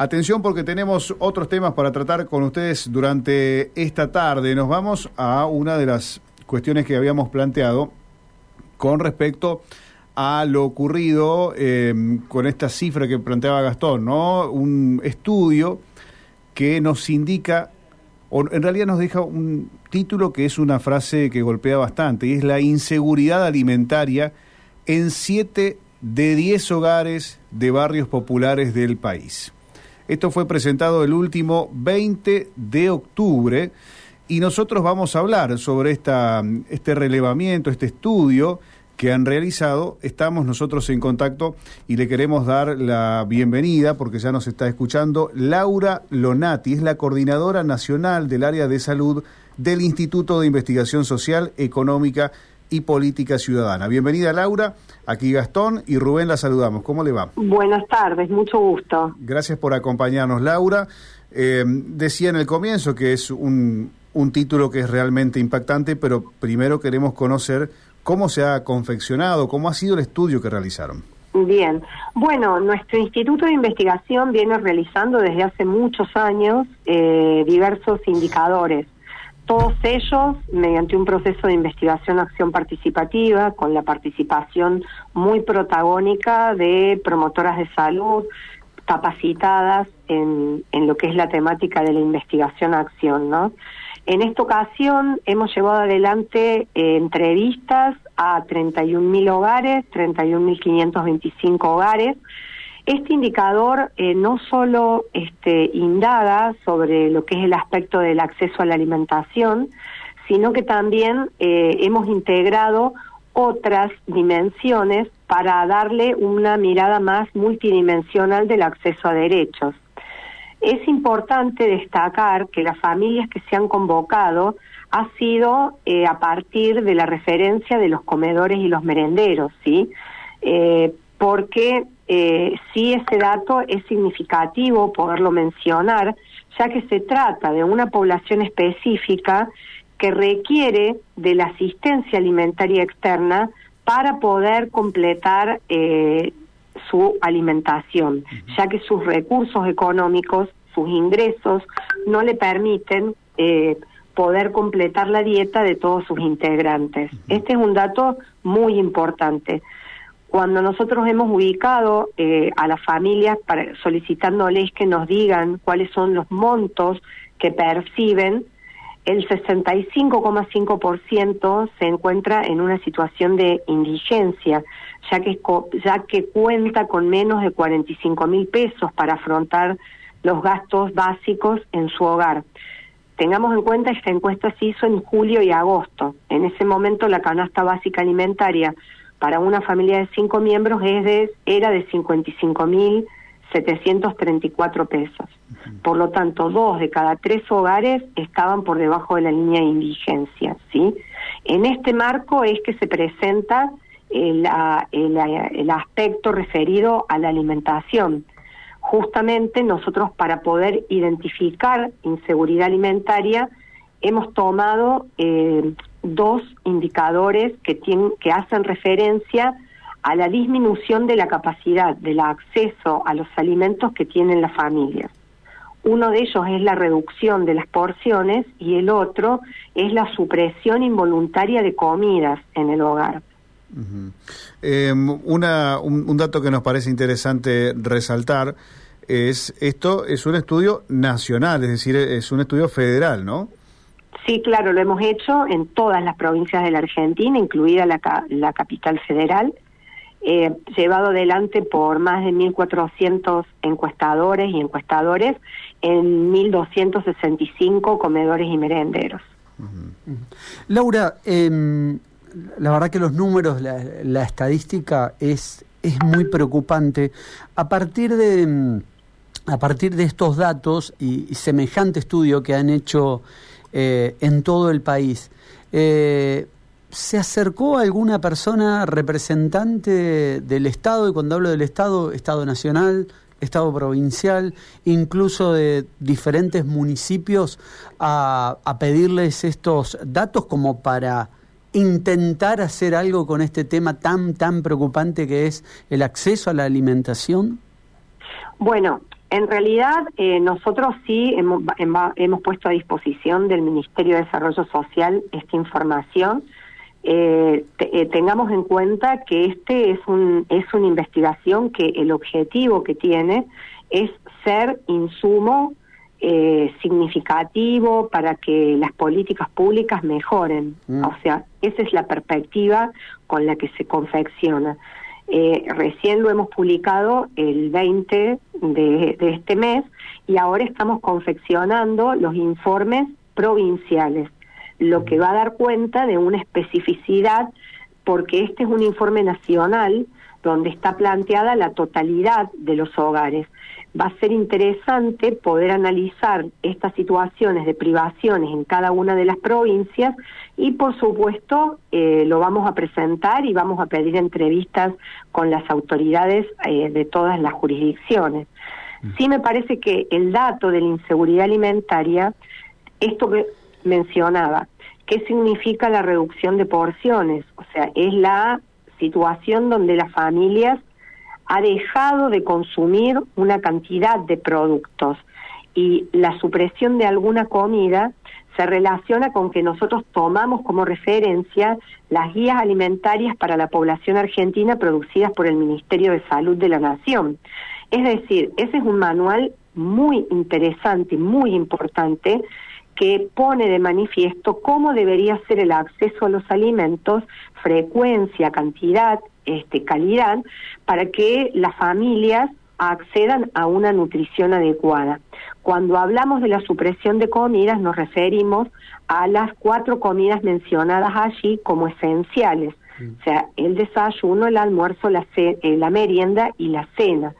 Atención porque tenemos otros temas para tratar con ustedes durante esta tarde. Nos vamos a una de las cuestiones que habíamos planteado con respecto a lo ocurrido eh, con esta cifra que planteaba Gastón, ¿no? Un estudio que nos indica, o en realidad nos deja un título que es una frase que golpea bastante, y es la inseguridad alimentaria en siete de diez hogares de barrios populares del país. Esto fue presentado el último 20 de octubre y nosotros vamos a hablar sobre esta, este relevamiento, este estudio que han realizado. Estamos nosotros en contacto y le queremos dar la bienvenida, porque ya nos está escuchando, Laura Lonati, es la coordinadora nacional del área de salud del Instituto de Investigación Social, Económica y Política Ciudadana. Bienvenida Laura, aquí Gastón y Rubén la saludamos. ¿Cómo le va? Buenas tardes, mucho gusto. Gracias por acompañarnos Laura. Eh, decía en el comienzo que es un, un título que es realmente impactante, pero primero queremos conocer cómo se ha confeccionado, cómo ha sido el estudio que realizaron. Bien, bueno, nuestro Instituto de Investigación viene realizando desde hace muchos años eh, diversos indicadores todos ellos mediante un proceso de investigación-acción participativa, con la participación muy protagónica de promotoras de salud capacitadas en, en lo que es la temática de la investigación-acción, ¿no? En esta ocasión hemos llevado adelante eh, entrevistas a 31.000 hogares, 31.525 hogares, este indicador eh, no solo este, indaga sobre lo que es el aspecto del acceso a la alimentación, sino que también eh, hemos integrado otras dimensiones para darle una mirada más multidimensional del acceso a derechos. Es importante destacar que las familias que se han convocado ha sido eh, a partir de la referencia de los comedores y los merenderos, ¿sí? porque eh, sí ese dato es significativo poderlo mencionar, ya que se trata de una población específica que requiere de la asistencia alimentaria externa para poder completar eh, su alimentación, ya que sus recursos económicos, sus ingresos, no le permiten eh, poder completar la dieta de todos sus integrantes. Este es un dato muy importante. Cuando nosotros hemos ubicado eh, a las familias para, solicitándoles que nos digan cuáles son los montos que perciben, el 65,5% se encuentra en una situación de indigencia, ya que, ya que cuenta con menos de 45 mil pesos para afrontar los gastos básicos en su hogar. Tengamos en cuenta, esta encuesta se hizo en julio y agosto. En ese momento la canasta básica alimentaria para una familia de cinco miembros es de, era de 55.734 pesos. Por lo tanto, dos de cada tres hogares estaban por debajo de la línea de indigencia. ¿sí? En este marco es que se presenta el, el, el aspecto referido a la alimentación. Justamente nosotros para poder identificar inseguridad alimentaria hemos tomado eh, dos indicadores que, tienen, que hacen referencia a la disminución de la capacidad del acceso a los alimentos que tienen las familias. Uno de ellos es la reducción de las porciones y el otro es la supresión involuntaria de comidas en el hogar. Em, una, un, dato que nos parece interesante resaltar es esto es un estudio nacional, es decir, es un estudio federal, ¿no? Sí, claro, lo hemos hecho en todas las provincias de la Argentina, incluida la, capital federal, eh, llevado adelante por más de 1.400 encuestadores y encuestadores en 1.265 comedores y merenderos. Laura, eh, la verdad que los números, la, estadística es, es muy preocupante. A partir de, a partir de estos datos y semejante estudio que han hecho eh, en todo el país. Eh, ¿Se acercó alguna persona representante del Estado, y cuando hablo del Estado, Estado Nacional, Estado Provincial, incluso de diferentes municipios, a, a pedirles estos datos como para intentar hacer algo con este tema tan, tan preocupante que es el acceso a la alimentación? Bueno, En realidad, eh, nosotros sí hemos, hemos, puesto a disposición del Ministerio de Desarrollo Social esta información. Eh, eh, tengamos en cuenta que este es, un, es una investigación que el objetivo que tiene es ser insumo significativo para que las políticas públicas mejoren. Mm. O sea, esa es la perspectiva con la que se confecciona. Eh, recién lo hemos publicado el 20 de, este mes y ahora estamos confeccionando los informes provinciales, lo que va a dar cuenta de una especificidad porque este es un informe nacional donde está planteada la totalidad de los hogares va a ser interesante poder analizar estas situaciones de privaciones en cada una de las provincias y por supuesto eh, lo vamos a presentar y vamos a pedir entrevistas con las autoridades eh, de todas las jurisdicciones. Mm. Sí me parece que el dato de la inseguridad alimentaria, esto que mencionaba, ¿qué significa la reducción de porciones? O sea, es la situación donde las familias ha dejado de consumir una cantidad de productos y la supresión de alguna comida se relaciona con que nosotros tomamos como referencia las guías alimentarias para la población argentina producidas por el Ministerio de Salud de la Nación. Es decir, ese es un manual muy interesante, muy importante, que pone de manifiesto cómo debería ser el acceso a los alimentos, frecuencia, cantidad este, calidad para que las familias accedan a una nutrición adecuada. Cuando hablamos de la supresión de comidas nos referimos a las cuatro comidas mencionadas allí como esenciales, mm. o sea, el desayuno, el almuerzo, la, eh, la merienda y la cena.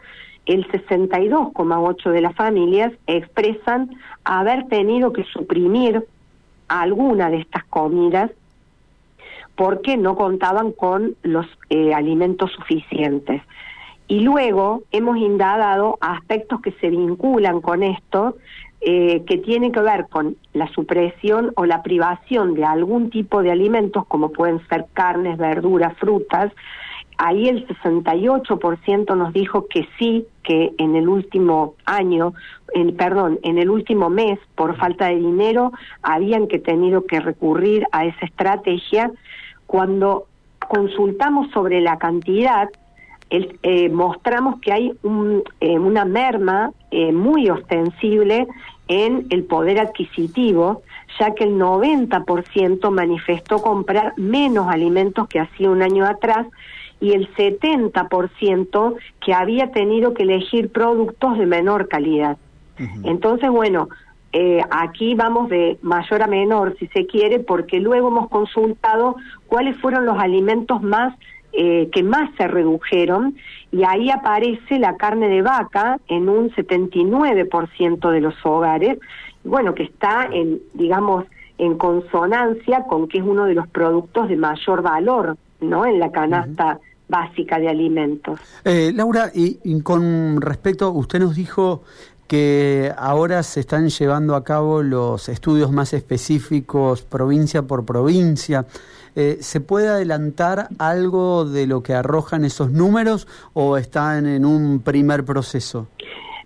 El 62,8 de las familias expresan haber tenido que suprimir alguna de estas comidas porque no contaban con los eh, alimentos suficientes. Y luego hemos indagado aspectos que se vinculan con esto, eh, que tienen que ver con la supresión o la privación de algún tipo de alimentos, como pueden ser carnes, verduras, frutas. Ahí el 68% nos dijo que sí, que en el último año, en, perdón, en el último mes, por falta de dinero, habían que tenido que recurrir a esa estrategia. Cuando consultamos sobre la cantidad, eh, mostramos que hay eh, una merma eh, muy ostensible en el poder adquisitivo, ya que el 90% manifestó comprar menos alimentos que hacía un año atrás y el 70% que había tenido que elegir productos de menor calidad. Entonces, bueno, eh, aquí vamos de mayor a menor, si se quiere, porque luego hemos consultado cuáles fueron los alimentos más eh, que más se redujeron y ahí aparece la carne de vaca en un 79% de los hogares, bueno, que está en, digamos, en consonancia con que es uno de los productos de mayor valor, ¿no? En la canasta básica de alimentos. Eh, Laura, y, con respecto, usted nos dijo que ahora se están llevando a cabo los estudios más específicos provincia por provincia. Eh, ¿Se puede adelantar algo de lo que arrojan esos números o están en un primer proceso?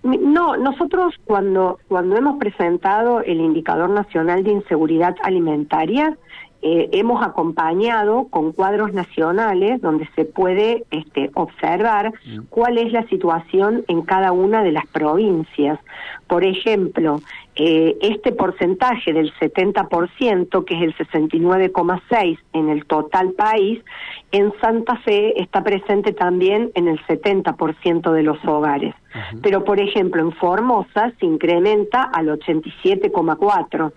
No, nosotros cuando, cuando hemos presentado el Indicador Nacional de Inseguridad Alimentaria, eh, hemos acompañado con cuadros nacionales donde se puede este, observar cuál es la situación en cada una de las provincias. Por ejemplo, eh, este porcentaje del 70%, que es el 69,6% en el total país, en Santa Fe está presente también en el 70% de los hogares. Pero, por ejemplo, en Formosa se incrementa al 87,4%.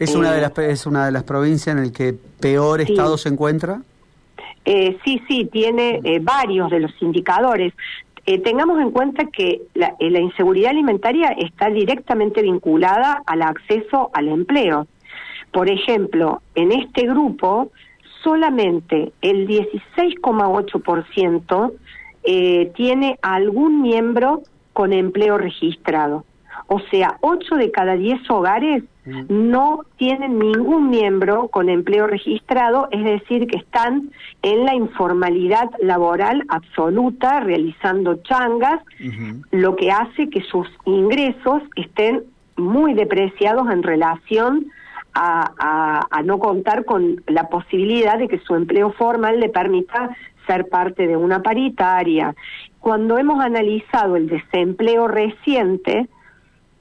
¿Es, una de eh, las, ¿Es una de las provincias en el que peor estado se encuentra? Eh, sí, sí, tiene eh, varios de los indicadores. tengamos en cuenta que la, la, inseguridad alimentaria está directamente vinculada al acceso al empleo. Por ejemplo, en este grupo, solamente el 16,8% tiene algún miembro con empleo registrado. O sea, 8 de cada 10 hogares no tienen ningún miembro con empleo registrado, es decir, que están en la informalidad laboral absoluta, realizando changas, lo que hace que sus ingresos estén muy depreciados en relación a, a, no contar con la posibilidad de que su empleo formal le permita ser parte de una paritaria. Cuando hemos analizado el desempleo reciente,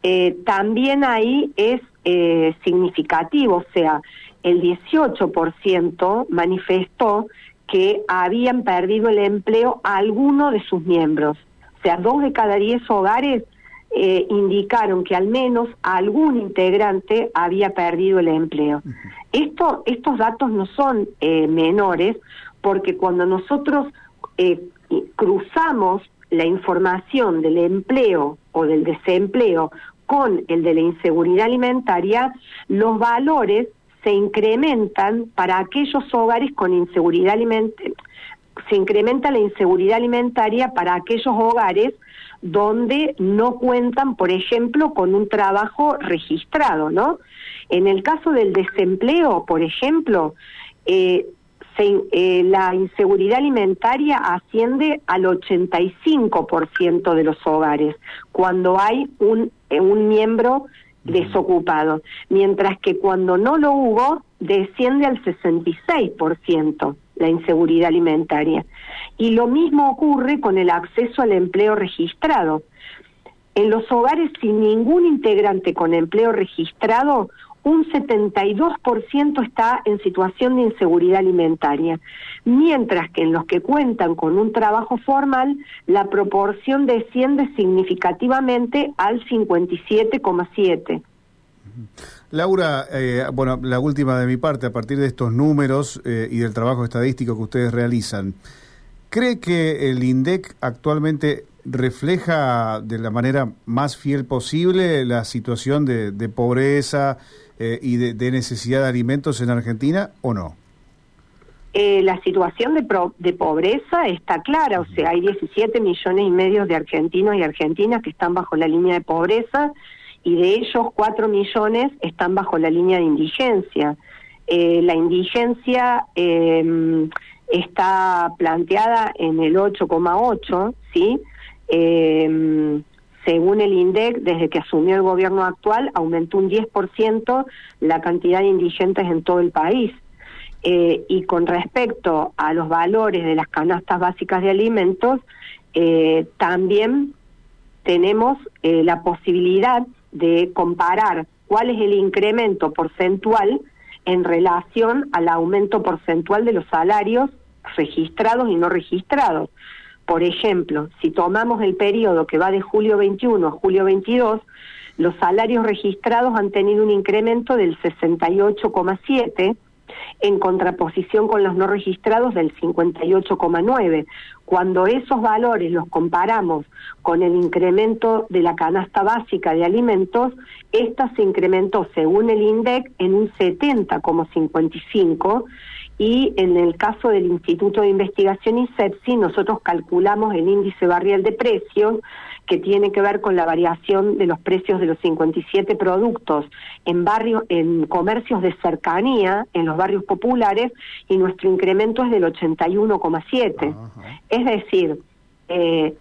eh, también ahí es eh, significativo, o sea, el 18% manifestó que habían perdido el empleo a alguno de sus miembros. O sea, dos de cada diez hogares eh, indicaron que al menos algún integrante había perdido el empleo. Esto, estos datos no son eh, menores porque cuando nosotros eh, cruzamos la información del empleo o del desempleo con el de la inseguridad alimentaria, los valores se incrementan para aquellos hogares con inseguridad alimentaria, se incrementa la inseguridad alimentaria para aquellos hogares donde no cuentan, por ejemplo, con un trabajo registrado, ¿no? En el caso del desempleo, por ejemplo, eh, eh, la inseguridad alimentaria asciende al 85% de los hogares, cuando hay un, un miembro desocupado, mientras que cuando no lo hubo, desciende al 66% la inseguridad alimentaria. Y lo mismo ocurre con el acceso al empleo registrado. En los hogares sin ningún integrante con empleo registrado, un 72% está en situación de inseguridad alimentaria, mientras que en los que cuentan con un trabajo formal, la proporción desciende significativamente al 57,7%. Laura, eh, bueno, la última de mi parte, a partir de estos números eh, y del trabajo estadístico que ustedes realizan, ¿cree que el INDEC actualmente refleja de la manera más fiel posible la situación de, pobreza eh, y de, necesidad de alimentos en Argentina o no? la situación de, de pobreza está clara, o sea, hay 17 millones y medio de argentinos y argentinas que están bajo la línea de pobreza y de ellos 4 millones están bajo la línea de indigencia. Eh, la indigencia em, está planteada en el 8,8, ¿sí? Eh, según el INDEC, desde que asumió el gobierno actual, aumentó un 10% la cantidad de indigentes en todo el país. Eh, y con respecto a los valores de las canastas básicas de alimentos, eh, también tenemos eh, la posibilidad de comparar cuál es el incremento porcentual en relación al aumento porcentual de los salarios registrados y no registrados. Por ejemplo, si tomamos el periodo que va de julio 21 a julio 22, los salarios registrados han tenido un incremento del 68,7 en contraposición con los no registrados del 58,9. Cuando esos valores los comparamos con el incremento de la canasta básica de alimentos, esta se incrementó según el INDEC en un 70,55 y en el caso del Instituto de Investigación ISEPSI nosotros calculamos el índice barrial de precios que tiene que ver con la variación de los precios de los 57 productos en barrios, en comercios de cercanía, en los barrios populares, y nuestro incremento es del 81,7. Es decir, eh,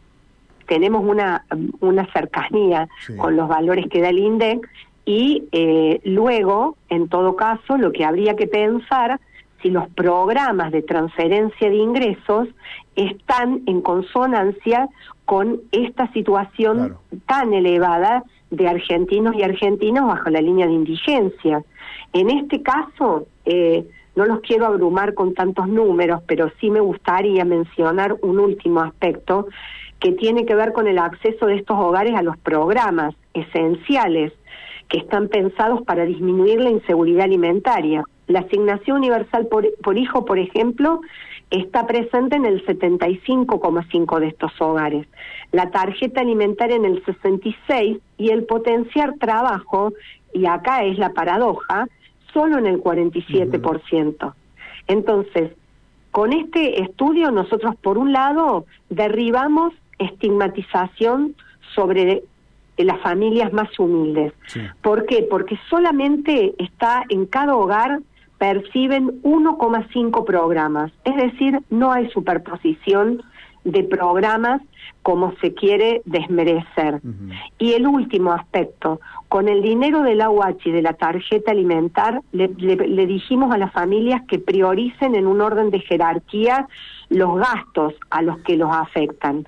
tenemos una, una cercanía con los valores que da el INDEC y eh, luego, en todo caso, lo que habría que pensar si los programas de transferencia de ingresos están en consonancia con esta situación tan elevada de argentinos y argentinas bajo la línea de indigencia. En este caso, eh, no los quiero abrumar con tantos números, pero sí me gustaría mencionar un último aspecto que tiene que ver con el acceso de estos hogares a los programas esenciales que están pensados para disminuir la inseguridad alimentaria. La asignación universal por, por hijo, por ejemplo, está presente en el 75,5 de estos hogares, la tarjeta alimentaria en el 66 y el potenciar trabajo, y acá es la paradoja, solo en el 47%. Entonces, con este estudio nosotros, por un lado, derribamos estigmatización sobre las familias más humildes. ¿Por qué? Porque solamente está en cada hogar perciben 1,5 programas, es decir, no hay superposición de programas como se quiere desmerecer. Y el último aspecto, con el dinero del AUH y de la tarjeta alimentar, le, le dijimos a las familias que prioricen en un orden de jerarquía los gastos a los que los afectan.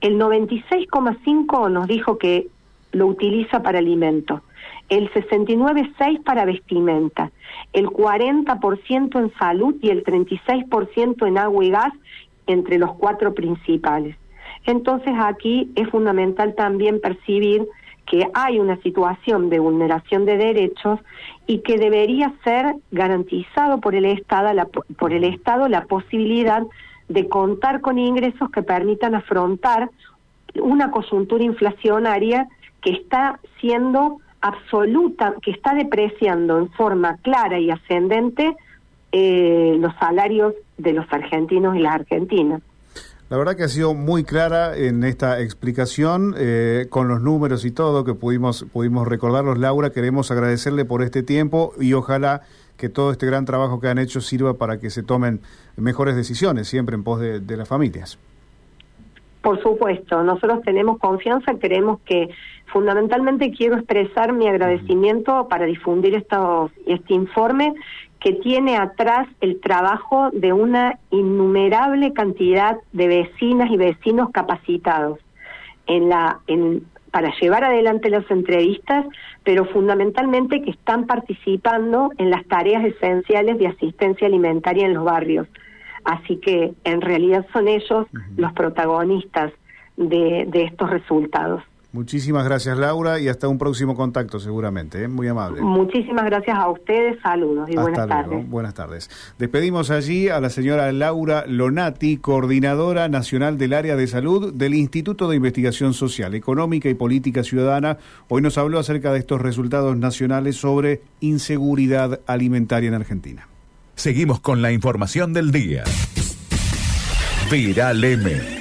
El 96,5 nos dijo que lo utiliza para alimentos, el 69,6 para vestimenta, el 40% en salud y el 36% en agua y gas entre los cuatro principales. Entonces aquí es fundamental también percibir que hay una situación de vulneración de derechos y que debería ser garantizado por el Estado por el Estado la posibilidad de contar con ingresos que permitan afrontar una coyuntura inflacionaria que está siendo absoluta, que está depreciando en forma clara y ascendente eh, los salarios de los argentinos y las argentinas. La verdad que ha sido muy clara en esta explicación, eh, con los números y todo que pudimos, pudimos recordarlos. Laura, queremos agradecerle por este tiempo y ojalá que todo este gran trabajo que han hecho sirva para que se tomen mejores decisiones, siempre en pos de las familias. Por supuesto, nosotros tenemos confianza, creemos que fundamentalmente quiero expresar mi agradecimiento para difundir estos, este informe que tiene atrás el trabajo de una innumerable cantidad de vecinas y vecinos capacitados en la, en, para llevar adelante las entrevistas, pero fundamentalmente que están participando en las tareas esenciales de asistencia alimentaria en los barrios. Así que en realidad son ellos los protagonistas de, estos resultados. Muchísimas gracias Laura y hasta un próximo contacto seguramente, ¿eh? muy amable. Muchísimas gracias a ustedes, saludos y buenas tardes. Buenas tardes. Despedimos allí a la señora Laura Lonati, coordinadora nacional del área de salud del Instituto de Investigación Social, Económica y Política Ciudadana. Hoy nos habló acerca de estos resultados nacionales sobre inseguridad alimentaria en Argentina. Seguimos con la información del día. Viral M